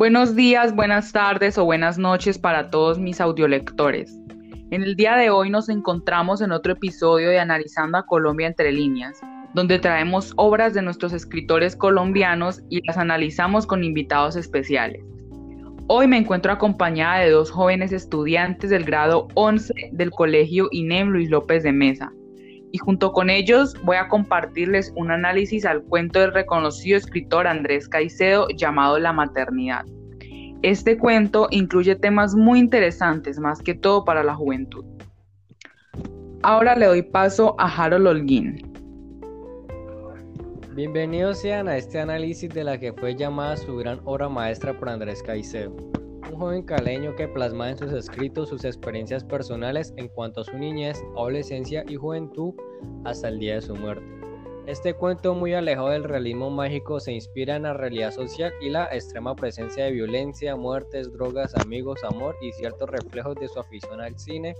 Buenos días, buenas tardes o buenas noches para todos mis audiolectores. En el día de hoy nos encontramos en otro episodio de Analizando a Colombia entre líneas, donde traemos obras de nuestros escritores colombianos y las analizamos con invitados especiales. Hoy me encuentro acompañada de dos jóvenes estudiantes del grado 11 del Colegio INEM Luis López de Mesa, y junto con ellos voy a compartirles un análisis al cuento del reconocido escritor Andrés Caicedo llamado La maternidad. Este cuento incluye temas muy interesantes, más que todo para la juventud. Ahora le doy paso a Harold Holguín. Bienvenidos sean a este análisis de la que fue llamada su gran obra maestra por Andrés Caicedo un joven caleño que plasma en sus escritos sus experiencias personales en cuanto a su niñez, adolescencia y juventud hasta el día de su muerte. Este cuento muy alejado del realismo mágico se inspira en la realidad social y la extrema presencia de violencia, muertes, drogas, amigos, amor y ciertos reflejos de su afición al cine,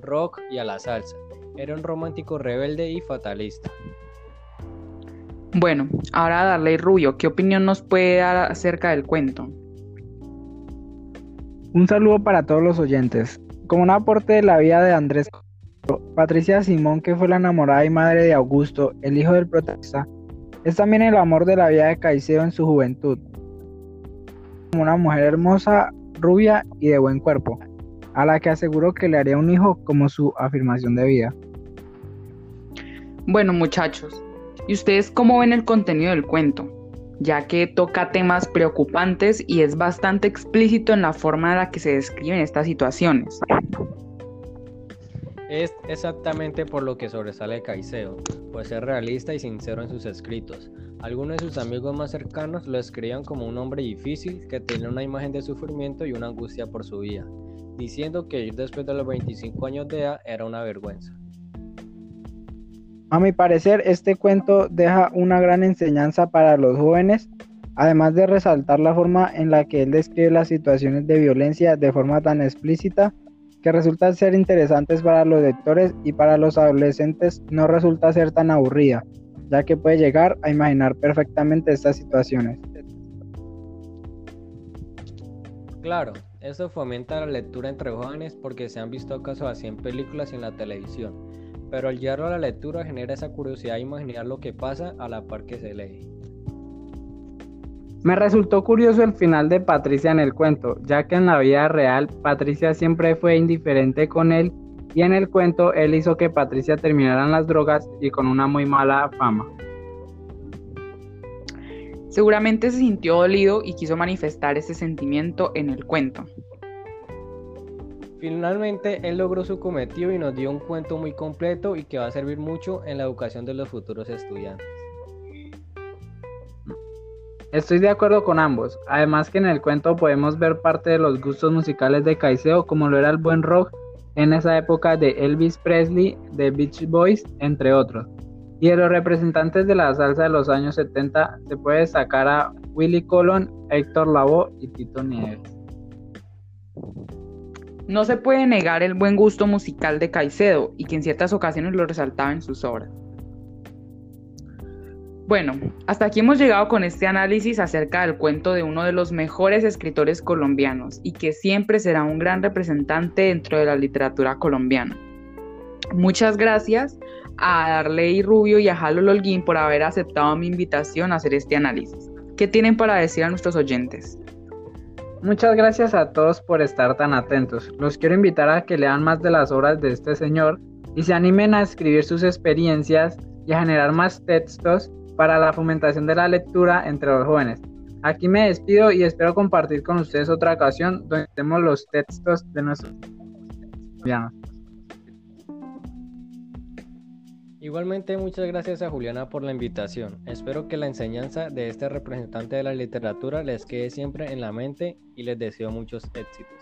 rock y a la salsa. Era un romántico rebelde y fatalista. Bueno, ahora Darley Rubio, ¿qué opinión nos puede dar acerca del cuento? Un saludo para todos los oyentes. Como un aporte de la vida de Andrés, Patricia Simón, que fue la enamorada y madre de Augusto, el hijo del protagonista, es también el amor de la vida de Caicedo en su juventud. Como una mujer hermosa, rubia y de buen cuerpo, a la que aseguró que le haría un hijo como su afirmación de vida. Bueno muchachos, ¿y ustedes cómo ven el contenido del cuento? ya que toca temas preocupantes y es bastante explícito en la forma en la que se describen estas situaciones. Es exactamente por lo que sobresale Caicedo, pues es realista y sincero en sus escritos. Algunos de sus amigos más cercanos lo escribían como un hombre difícil que tenía una imagen de sufrimiento y una angustia por su vida, diciendo que ir después de los 25 años de edad era una vergüenza. A mi parecer, este cuento deja una gran enseñanza para los jóvenes, además de resaltar la forma en la que él describe las situaciones de violencia de forma tan explícita que resulta ser interesantes para los lectores y para los adolescentes no resulta ser tan aburrida, ya que puede llegar a imaginar perfectamente estas situaciones. Claro, eso fomenta la lectura entre jóvenes porque se han visto casos así en películas y en la televisión pero al llevarlo a la lectura genera esa curiosidad de imaginar lo que pasa a la par que se lee. Me resultó curioso el final de Patricia en el cuento, ya que en la vida real Patricia siempre fue indiferente con él y en el cuento él hizo que Patricia terminara en las drogas y con una muy mala fama. Seguramente se sintió dolido y quiso manifestar ese sentimiento en el cuento. Finalmente, él logró su cometido y nos dio un cuento muy completo y que va a servir mucho en la educación de los futuros estudiantes. Estoy de acuerdo con ambos, además que en el cuento podemos ver parte de los gustos musicales de Caicedo como lo era el buen rock en esa época de Elvis Presley, de Beach Boys, entre otros. Y de los representantes de la salsa de los años 70 se puede destacar a Willy Colon, Héctor Lavoe y Tito Nieves. No se puede negar el buen gusto musical de Caicedo y que en ciertas ocasiones lo resaltaba en sus obras. Bueno, hasta aquí hemos llegado con este análisis acerca del cuento de uno de los mejores escritores colombianos y que siempre será un gran representante dentro de la literatura colombiana. Muchas gracias a Darley Rubio y a Jalo Lolguín por haber aceptado mi invitación a hacer este análisis. ¿Qué tienen para decir a nuestros oyentes? Muchas gracias a todos por estar tan atentos. Los quiero invitar a que lean más de las obras de este señor y se animen a escribir sus experiencias y a generar más textos para la fomentación de la lectura entre los jóvenes. Aquí me despido y espero compartir con ustedes otra ocasión donde tenemos los textos de nuestros estudiantes. Igualmente muchas gracias a Juliana por la invitación. Espero que la enseñanza de este representante de la literatura les quede siempre en la mente y les deseo muchos éxitos.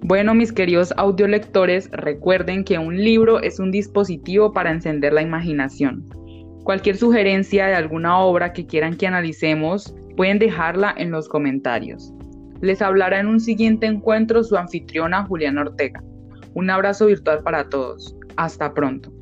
Bueno, mis queridos audiolectores, recuerden que un libro es un dispositivo para encender la imaginación. Cualquier sugerencia de alguna obra que quieran que analicemos, pueden dejarla en los comentarios. Les hablará en un siguiente encuentro su anfitriona Juliana Ortega. Un abrazo virtual para todos. Hasta pronto.